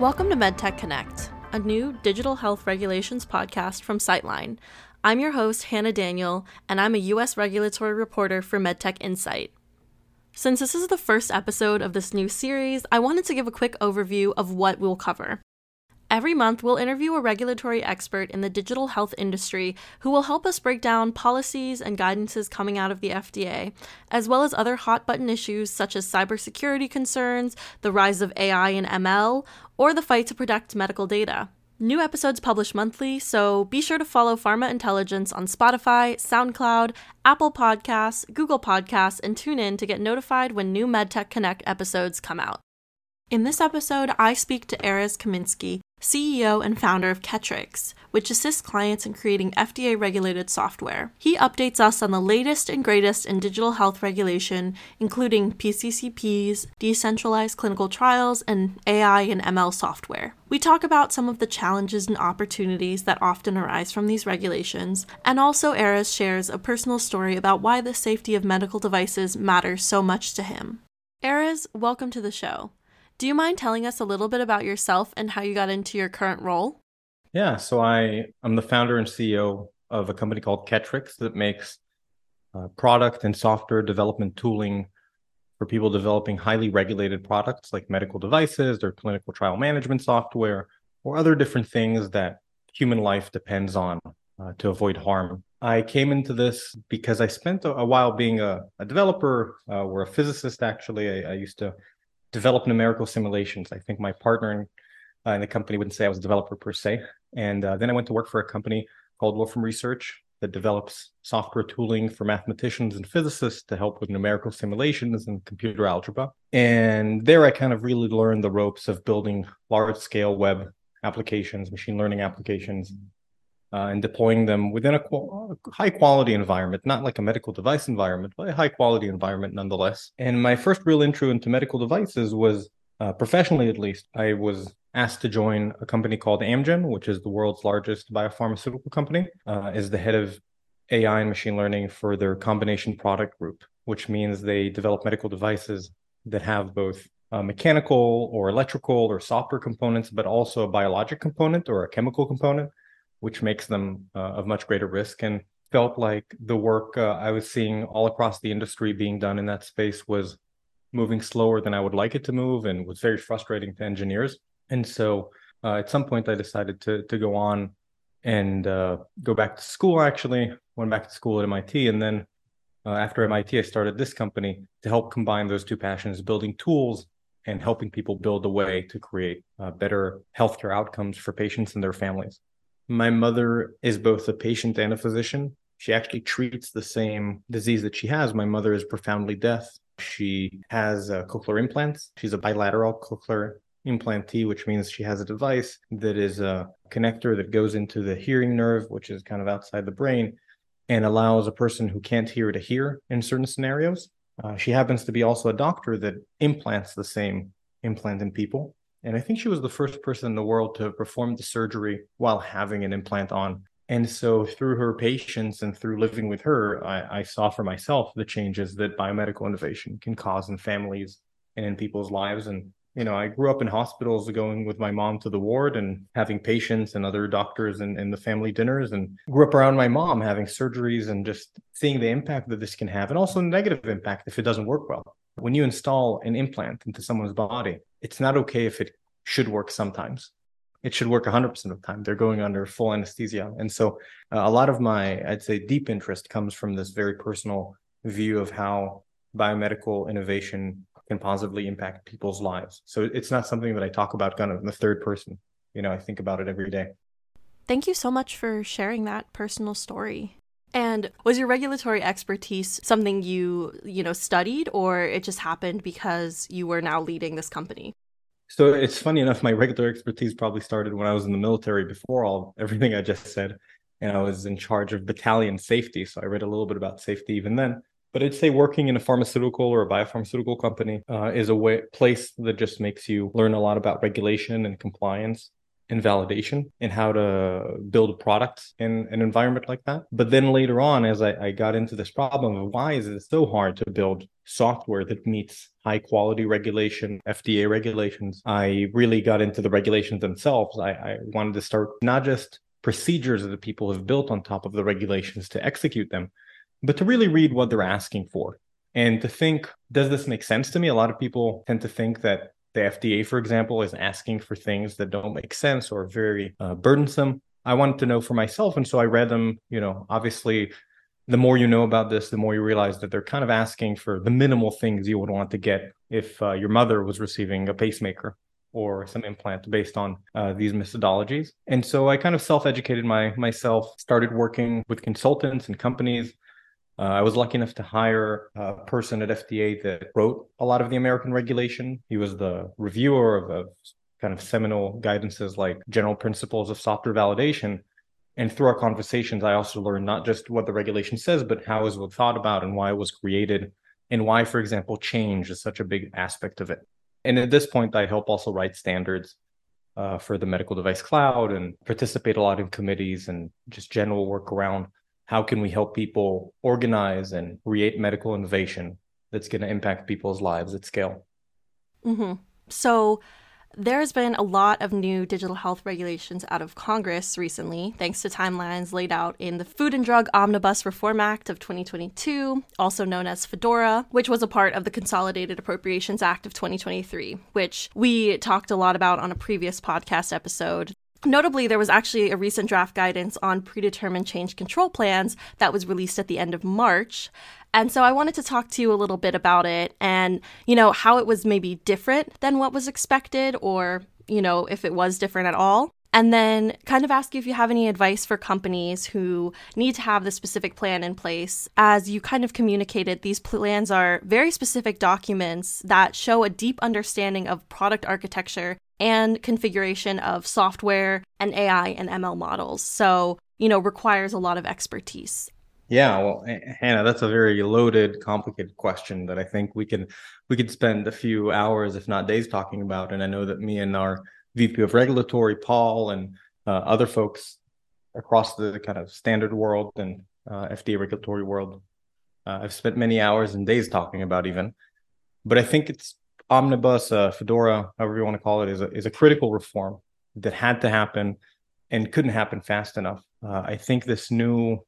Welcome to MedTech Connect, a new digital health regulations podcast from Citeline. I'm your host, Hannah Daniel, and I'm a U.S. regulatory reporter for MedTech Insight. Since this is the first episode of this new series, I wanted to give a quick overview of what we'll cover. Every month, we'll interview a regulatory expert in the digital health industry who will help us break down policies and guidances coming out of the FDA, as well as other hot button issues such as cybersecurity concerns, the rise of AI and ML, or the fight to protect medical data. New episodes published monthly, so be sure to follow Pharma Intelligence on Spotify, SoundCloud, Apple Podcasts, Google Podcasts, and tune in to get notified when new MedTech Connect episodes come out. In this episode, I speak to Erez Kaminski, CEO and founder of Ketryx, which assists clients in creating FDA regulated software. He updates us on the latest and greatest in digital health regulation, including PCCPs, decentralized clinical trials, and AI and ML software. We talk about some of the challenges and opportunities that often arise from these regulations, and also Erez shares a personal story about why the safety of medical devices matters so much to him. Erez, welcome to the show. Do you mind telling us a little bit about yourself and how you got into your current role? Yeah, so I am the founder and CEO of a company called Ketryx that makes uh, product and software development tooling for people developing highly regulated products like medical devices or clinical trial management software or other different things that human life depends on uh, to avoid harm. I came into this because I spent a, a while being a, a developer uh, or a physicist. Actually, I, I used to develop numerical simulations. I think my partner in, uh, in the company wouldn't say I was a developer per se. And uh, then I went to work for a company called Wolfram Research that develops software tooling for mathematicians and physicists to help with numerical simulations and computer algebra. And there I kind of really learned the ropes of building large scale web applications, machine learning applications, uh, and deploying them within a, qu- high quality environment, not like a medical device environment, but a high quality environment nonetheless. And my first real intro into medical devices was uh, professionally, at least. I was asked to join a company called Amgen, which is the world's largest biopharmaceutical company, uh, as the head of AI and machine learning for their combination product group, which means they develop medical devices that have both uh, mechanical or electrical or software components, but also a biologic component or a chemical component which makes them uh, of much greater risk. And felt like the work uh, I was seeing all across the industry being done in that space was moving slower than I would like it to move, and was very frustrating to engineers. And so, uh, at some point, I decided to to go on and uh, go back to school. Actually, went back to school at MIT, and then uh, after MIT, I started this company to help combine those two passions: building tools and helping people build a way to create uh, better healthcare outcomes for patients and their families. My mother is both a patient and a physician. She actually treats the same disease that she has. My mother is profoundly deaf. She has uh, cochlear implants. She's a bilateral cochlear implantee, which means she has a device that is a connector that goes into the hearing nerve, which is kind of outside the brain, and allows a person who can't hear to hear in certain scenarios. Uh, she happens to be also a doctor that implants the same implant in people. And I think she was the first person in the world to perform the surgery while having an implant on. And so, through her patience and through living with her, I, I, saw for myself the changes that biomedical innovation can cause in families and in people's lives. And, you know, I grew up in hospitals going with my mom to the ward and having patients and other doctors and, and the family dinners, and grew up around my mom having surgeries and just seeing the impact that this can have, and also negative impact if it doesn't work well. When you install an implant into someone's body, it's not okay if it should work sometimes. It should work 100% of the time. They're going under full anesthesia. And so uh, a lot of my, I'd say, deep interest comes from this very personal view of how biomedical innovation can positively impact people's lives. So it's not something that I talk about kind of in the third person. You know, I think about it every day. Thank you so much for sharing that personal story. And was your regulatory expertise something you, you know, studied or it just happened because you were now leading this company? So it's funny enough, my regulatory expertise probably started when I was in the military before all everything I just said. And I was in charge of battalion safety. So I read a little bit about safety even then. But I'd say working in a pharmaceutical or a biopharmaceutical company uh, is a way, place that just makes you learn a lot about regulation and compliance and validation and how to build products in an environment like that. But then later on, as I, I got into this problem of why is it so hard to build software that meets high quality regulation, FDA regulations, I really got into the regulations themselves. I, I wanted to start not just procedures that people have built on top of the regulations to execute them, but to really read what they're asking for and to think, does this make sense to me? A lot of people tend to think that the FDA, for example, is asking for things that don't make sense or very uh, burdensome. I wanted to know for myself. And so I read them, you know, obviously the more you know about this, the more you realize that they're kind of asking for the minimal things you would want to get if uh, your mother was receiving a pacemaker or some implant based on uh, these methodologies. And so I kind of self-educated my myself, started working with consultants and companies uh, I was lucky enough to hire a person at FDA that wrote a lot of the American regulation. He was the reviewer of, of kind of seminal guidances like general principles of software validation. And through our conversations, I also learned not just what the regulation says, but how it was thought about and why it was created, and why, for example, change is such a big aspect of it. And at this point, I help also write standards uh, for the medical device cloud and participate a lot in committees and just general work around how can we help people organize and create medical innovation that's going to impact people's lives at scale? Mm-hmm. So, there's been a lot of new digital health regulations out of Congress recently, thanks to timelines laid out in the Food and Drug Omnibus Reform Act of 2022, also known as FDORA, which was a part of the Consolidated Appropriations Act of 2023, which we talked a lot about on a previous podcast episode. Notably, there was actually a recent draft guidance on predetermined change control plans that was released at the end of March. And so I wanted to talk to you a little bit about it and, you know, how it was maybe different than what was expected or, you know, if it was different at all. And then kind of ask you if you have any advice for companies who need to have the specific plan in place. As you kind of communicated, these plans are very specific documents that show a deep understanding of product architecture and configuration of software and AI and ML models. So, you know, requires a lot of expertise. Yeah, well, Hannah, that's a very loaded, complicated question that I think we can we could spend a few hours, if not days, talking about. And I know that me and our VP of Regulatory, Paul, and uh, other folks across the kind of standard world and uh, FDA regulatory world, uh, I've spent many hours and days talking about even. But I think it's omnibus, uh, FDORA, however you want to call it, is a, is a critical reform that had to happen and couldn't happen fast enough. Uh, I think this new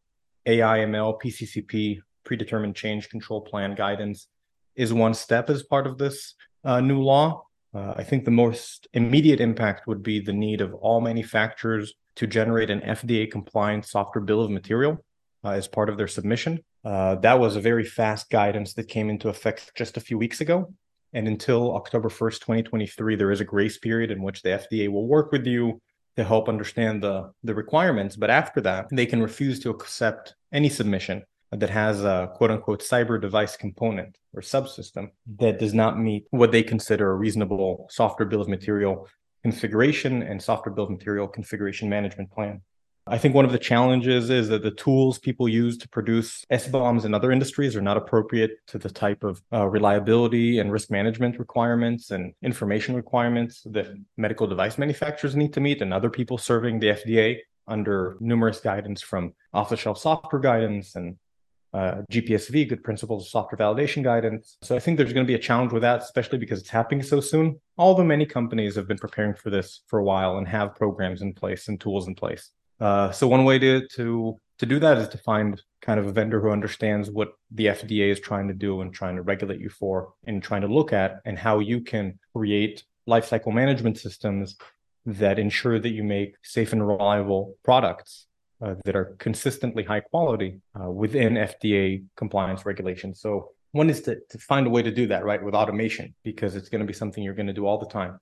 AIML PCCP predetermined change control plan guidance is one step as part of this uh, new law. Uh, I think the most immediate impact would be the need of all manufacturers to generate an FDA compliant software bill of material uh, as part of their submission. Uh, that was a very fast guidance that came into effect just a few weeks ago. And until October 1st, 2023, there is a grace period in which the FDA will work with you to help understand the, the requirements. But after that, they can refuse to accept any submission that has a quote unquote cyber device component or subsystem that does not meet what they consider a reasonable software bill of material configuration and software bill of material configuration management plan. I think one of the challenges is that the tools people use to produce SBOMs in other industries are not appropriate to the type of uh, reliability and risk management requirements and information requirements that medical device manufacturers need to meet and other people serving the FDA under numerous guidance from off the shelf software guidance and uh, GPSV, good principles of software validation guidance. So I think there's going to be a challenge with that, especially because it's happening so soon. Although many companies have been preparing for this for a while and have programs in place and tools in place. Uh, so one way to to to do that is to find kind of a vendor who understands what the FDA is trying to do and trying to regulate you for and trying to look at and how you can create lifecycle management systems that ensure that you make safe and reliable products uh, that are consistently high quality uh, within FDA compliance regulations. So one is to, to find a way to do that right with automation because it's going to be something you're going to do all the time.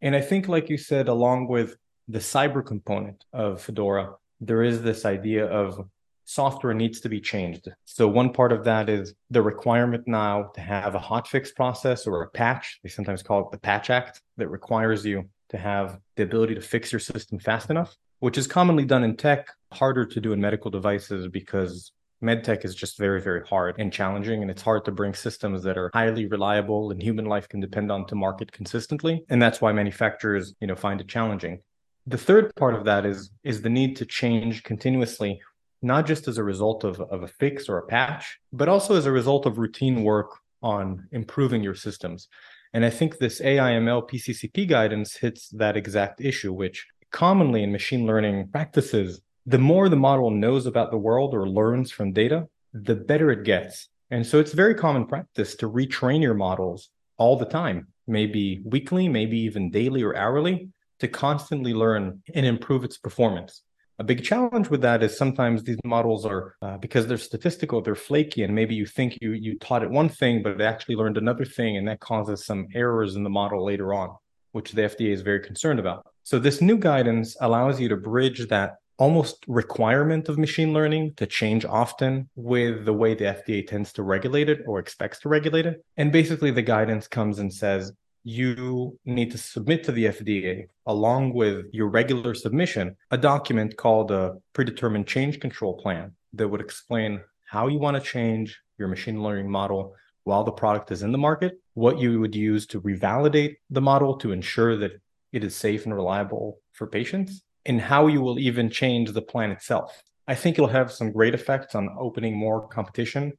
And I think, like you said, along with the cyber component of FDORA, there is this idea of software needs to be changed. So one part of that is the requirement now to have a hotfix process or a patch. They sometimes call it the Patch Act that requires you to have the ability to fix your system fast enough, which is commonly done in tech, harder to do in medical devices because medtech is just very very hard and challenging and it's hard to bring systems that are highly reliable and human life can depend on to market consistently and that's why manufacturers you know find it challenging The third part of that is is the need to change continuously, not just as a result of, of a fix or a patch, but also as a result of routine work on improving your systems. And I think this AIML PCCP guidance hits that exact issue, which commonly in machine learning practices, the more the model knows about the world or learns from data, the better it gets. And so it's very common practice to retrain your models all the time, maybe weekly, maybe even daily or hourly, to constantly learn and improve its performance. A big challenge with that is sometimes these models are uh, because they're statistical, they're flaky, and maybe you think you you taught it one thing, but it actually learned another thing, and that causes some errors in the model later on, which the FDA is very concerned about. So this new guidance allows you to bridge that almost requirement of machine learning to change often with the way the FDA tends to regulate it or expects to regulate it. And basically, the guidance comes and says you need to submit to the FDA, along with your regular submission, a document called a predetermined change control plan that would explain how you want to change your machine learning model while the product is in the market, what you would use to revalidate the model to ensure that it is safe and reliable for patients, and how you will even change the plan itself. I think it'll have some great effects on opening more competition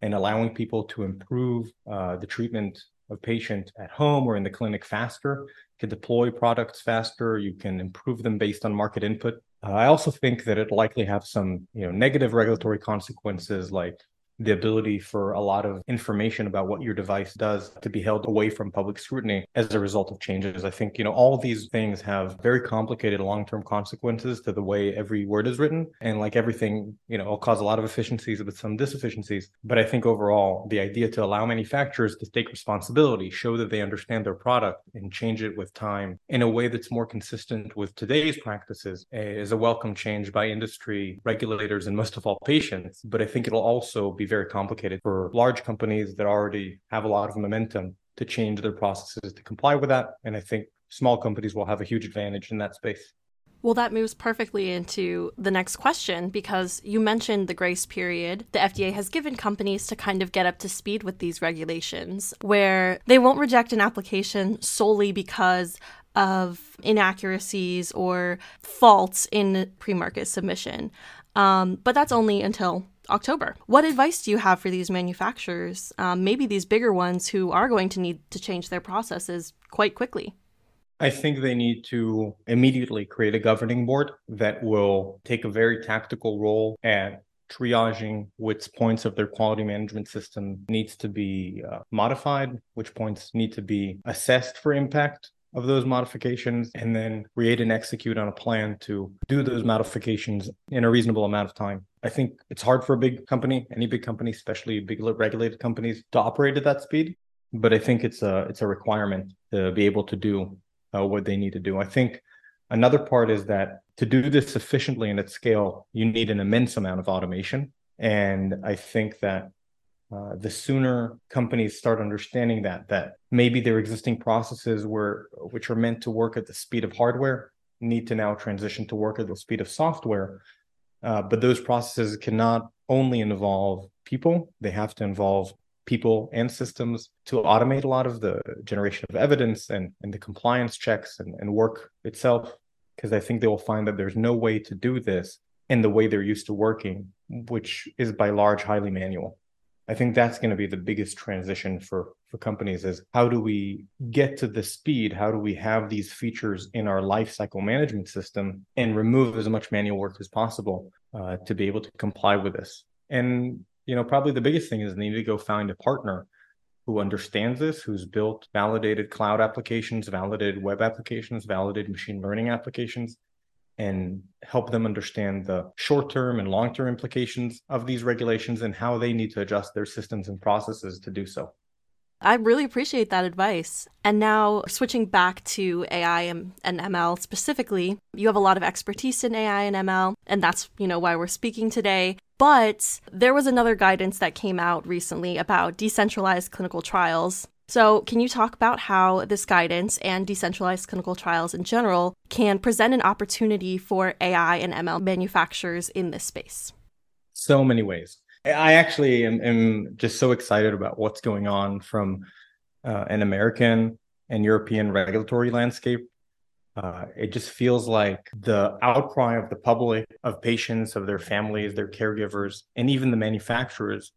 and allowing people to improve uh, the treatment of patient at home or in the clinic faster. You can deploy products faster. You can improve them based on market input. Uh, I also think that it likely have some, you know, negative regulatory consequences like the ability for a lot of information about what your device does to be held away from public scrutiny as a result of changes. I think, you know, all these things have very complicated long-term consequences to the way every word is written. And like everything, you know, will cause a lot of efficiencies with some disefficiencies. But I think overall, the idea to allow manufacturers to take responsibility, show that they understand their product and change it with time in a way that's more consistent with today's practices is a welcome change by industry regulators and most of all patients. But I think it'll also be very complicated for large companies that already have a lot of momentum to change their processes to comply with that. And I think small companies will have a huge advantage in that space. Well, that moves perfectly into the next question because you mentioned the grace period the FDA has given companies to kind of get up to speed with these regulations, where they won't reject an application solely because of inaccuracies or faults in pre market submission. Um, but that's only until October. What advice do you have for these manufacturers, um, maybe these bigger ones who are going to need to change their processes quite quickly? I think they need to immediately create a governing board that will take a very tactical role at triaging which points of their quality management system needs to be uh, modified, which points need to be assessed for impact, of those modifications and then create and execute on a plan to do those modifications in a reasonable amount of time. I think it's hard for a big company, any big company, especially big regulated companies, to operate at that speed. But I think it's a it's a requirement to be able to do uh, what they need to do. I think another part is that to do this efficiently and at scale, you need an immense amount of automation. And I think that uh, the sooner companies start understanding that that maybe their existing processes were which are meant to work at the speed of hardware need to now transition to work at the speed of software uh, but those processes cannot only involve people. They have to involve people and systems to automate a lot of the generation of evidence and, and the compliance checks and, and work itself because i think they will find that there's no way to do this in the way they're used to working which is by large highly manual I think that's going to be the biggest transition for for companies is how do we get to the speed? How do we have these features in our lifecycle management system and remove as much manual work as possible uh, to be able to comply with this? And you know, probably the biggest thing is they need to go find a partner who understands this, who's built validated cloud applications, validated web applications, validated machine learning applications, and help them understand the short term and long term implications of these regulations and how they need to adjust their systems and processes to do so. I really appreciate that advice. And now, switching back to AI and, and, ML specifically, you have a lot of expertise in AI and ML, and that's, you know, why we're speaking today. But there was another guidance that came out recently about decentralized clinical trials. So, can you talk about how this guidance and decentralized clinical trials in general can present an opportunity for AI and ML manufacturers in this space? So many ways. I actually am, am just so excited about what's going on from uh, an American and European regulatory landscape. Uh, it just feels like the outcry of the public, of patients, of their families, their caregivers, and even the manufacturers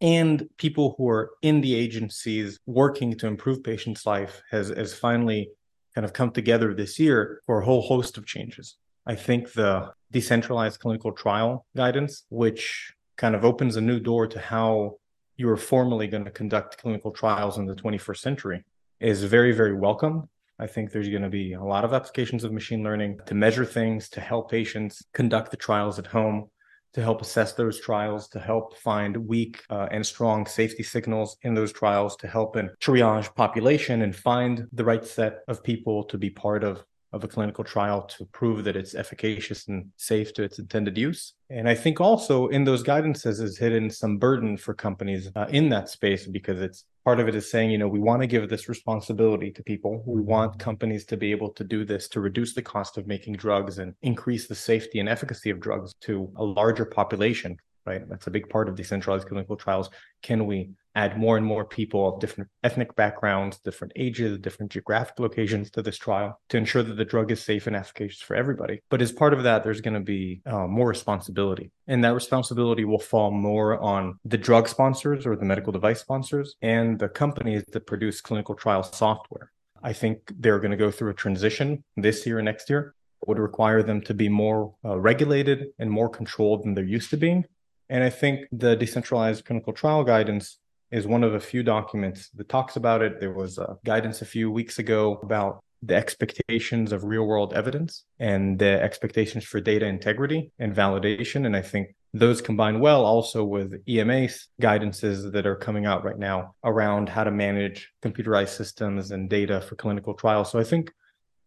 and people who are in the agencies working to improve patients' life has, has finally kind of come together this year for a whole host of changes. I think the decentralized clinical trial guidance, which kind of opens a new door to how you are formally going to conduct clinical trials in the 21st century, is very, very welcome. I think there's going to be a lot of applications of machine learning to measure things, to help patients conduct the trials at home, to help assess those trials, to help find weak uh, and strong safety signals in those trials, to help in triage population and find the right set of people to be part of of a clinical trial to prove that it's efficacious and safe to its intended use. And I think also in those guidances is hidden some burden for companies uh, in that space because it's part of it is saying, you know, we want to give this responsibility to people. We want companies to be able to do this to reduce the cost of making drugs and increase the safety and efficacy of drugs to a larger population right? That's a big part of decentralized clinical trials. Can we add more and more people of different ethnic backgrounds, different ages, different geographic locations to this trial to ensure that the drug is safe and efficacious for everybody. But as part of that, there's going to be uh, more responsibility. And that responsibility will fall more on the drug sponsors or the medical device sponsors and the companies that produce clinical trial software. I think they're going to go through a transition this year and next year would require them to be more uh, regulated and more controlled than they're used to being. And I think the decentralized clinical trial guidance is one of a few documents that talks about it. There was a guidance a few weeks ago about the expectations of real world evidence and the expectations for data integrity and validation. And I think those combine well also with EMA's guidances that are coming out right now around how to manage computerized systems and data for clinical trials. So I think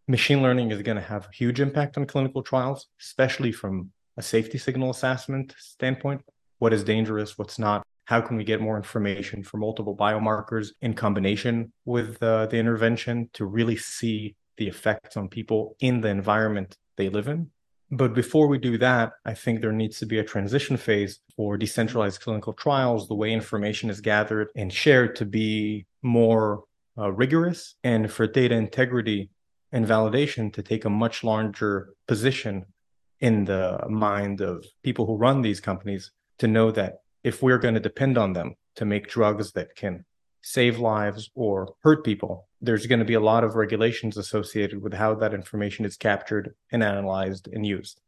machine learning is going to have a huge impact on clinical trials, especially from a safety signal assessment standpoint. What is dangerous? What's not? How can we get more information for multiple biomarkers in combination with uh, the intervention to really see the effects on people in the environment they live in? But before we do that, I think there needs to be a transition phase for decentralized clinical trials, the way information is gathered and shared to be more uh, rigorous, and for data integrity and validation to take a much larger position in the mind of people who run these companies to know that if we're going to depend on them to make drugs that can save lives or hurt people, there's going to be a lot of regulations associated with how that information is captured and analyzed and used.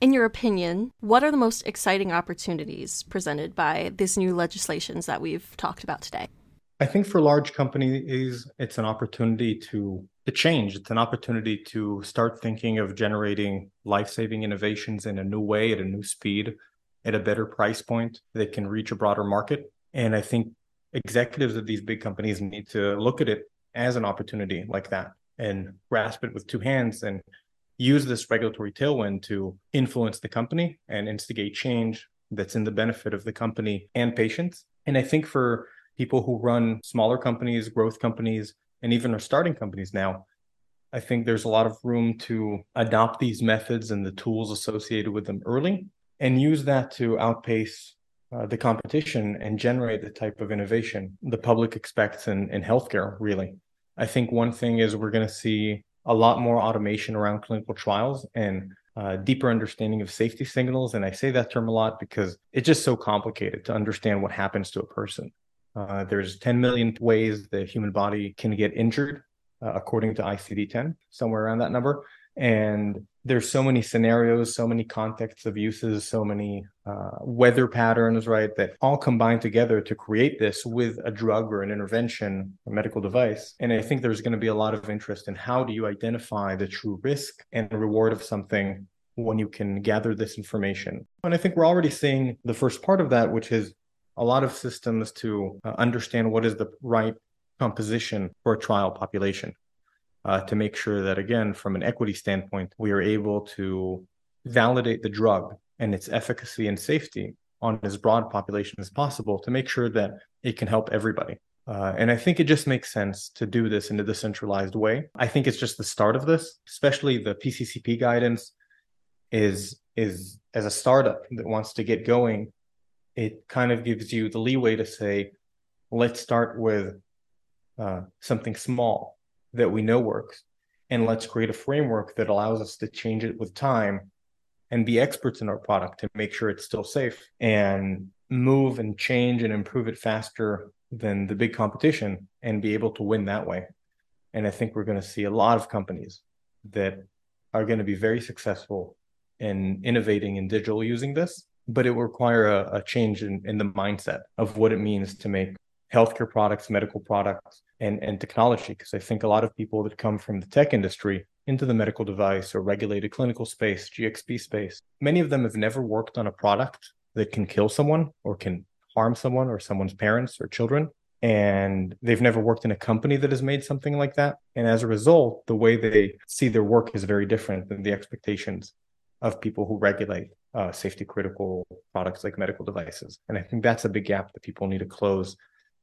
In your opinion, what are the most exciting opportunities presented by these new legislations that we've talked about today? I think for large companies, it's an opportunity to to change. It's an opportunity to start thinking of generating life-saving innovations in a new way at a new speed at a better price point that can reach a broader market. And I think executives of these big companies need to look at it as an opportunity like that and grasp it with two hands and use this regulatory tailwind to influence the company and instigate change that's in the benefit of the company and patients. And I think for people who run smaller companies, growth companies, and even are starting companies now, I think there's a lot of room to adopt these methods and the tools associated with them early and use that to outpace uh, the competition and generate the type of innovation the public expects in, in healthcare, really. I think one thing is we're going to see a lot more automation around clinical trials and uh, deeper understanding of safety signals. And I say that term a lot because it's just so complicated to understand what happens to a person. Uh, there's 10 million ways the human body can get injured, uh, according to ICD-10, somewhere around that number. And there's so many scenarios, so many contexts of uses, so many uh, weather patterns, right, that all combine together to create this with a drug or an intervention, a medical device. And I think there's going to be a lot of interest in how do you identify the true risk and reward of something when you can gather this information. And I think we're already seeing the first part of that, which is a lot of systems to uh, understand what is the right composition for a trial population to make sure that, again, from an equity standpoint, we are able to validate the drug and its efficacy and safety on as broad population as possible to make sure that it can help everybody. Uh, and I think it just makes sense to do this in a decentralized way. I think it's just the start of this, especially the PCCP guidance is is as a startup that wants to get going it kind of gives you the leeway to say, let's start with uh, something small that we know works. and let's create a framework that allows us to change it with time and be experts in our product to make sure it's still safe and move and change and improve it faster than the big competition and be able to win that way. And I think we're going to see a lot of companies that are going to be very successful in innovating in digital using this, but it will require a, a change in, in the mindset of what it means to make healthcare products, medical products, and, and technology. Because I think a lot of people that come from the tech industry into the medical device or regulated clinical space, GXP space, many of them have never worked on a product that can kill someone or can harm someone or someone's parents or children. And they've never worked in a company that has made something like that. And as a result, the way they see their work is very different than the expectations of people who regulate uh, safety critical products like medical devices. And I think that's a big gap that people need to close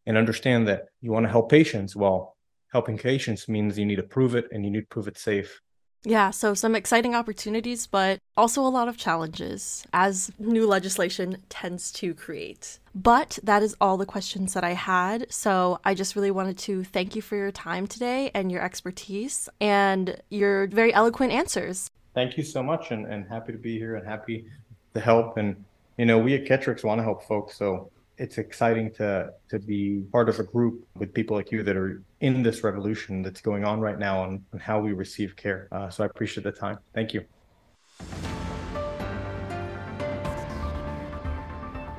and understand that you want to help patients. Well, helping patients means you need to prove it and you need to prove it safe. Yeah, so some exciting opportunities, but also a lot of challenges, as new legislation tends to create. But that is all the questions that I had. So I just really wanted to thank you for your time today and your expertise and your very eloquent answers. Thank you so much, and, and happy to be here and happy to help. And, you know, we at Ketryx want to help folks. So it's exciting to to be part of a group with people like you that are in this revolution that's going on right now on, on how we receive care. Uh, so I appreciate the time. Thank you.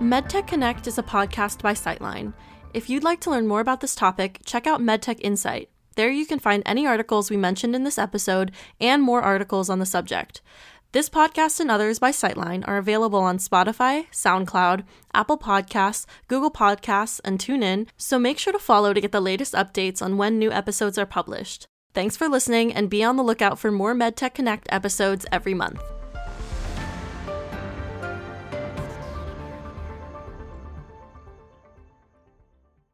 MedTech Connect is a podcast by Citeline. If you'd like to learn more about this topic, check out MedTech Insight. There you can find any articles we mentioned in this episode and more articles on the subject. This podcast and others by Citeline are available on Spotify, SoundCloud, Apple Podcasts, Google Podcasts, and TuneIn, so make sure to follow to get the latest updates on when new episodes are published. Thanks for listening, and be on the lookout for more MedTech Connect episodes every month.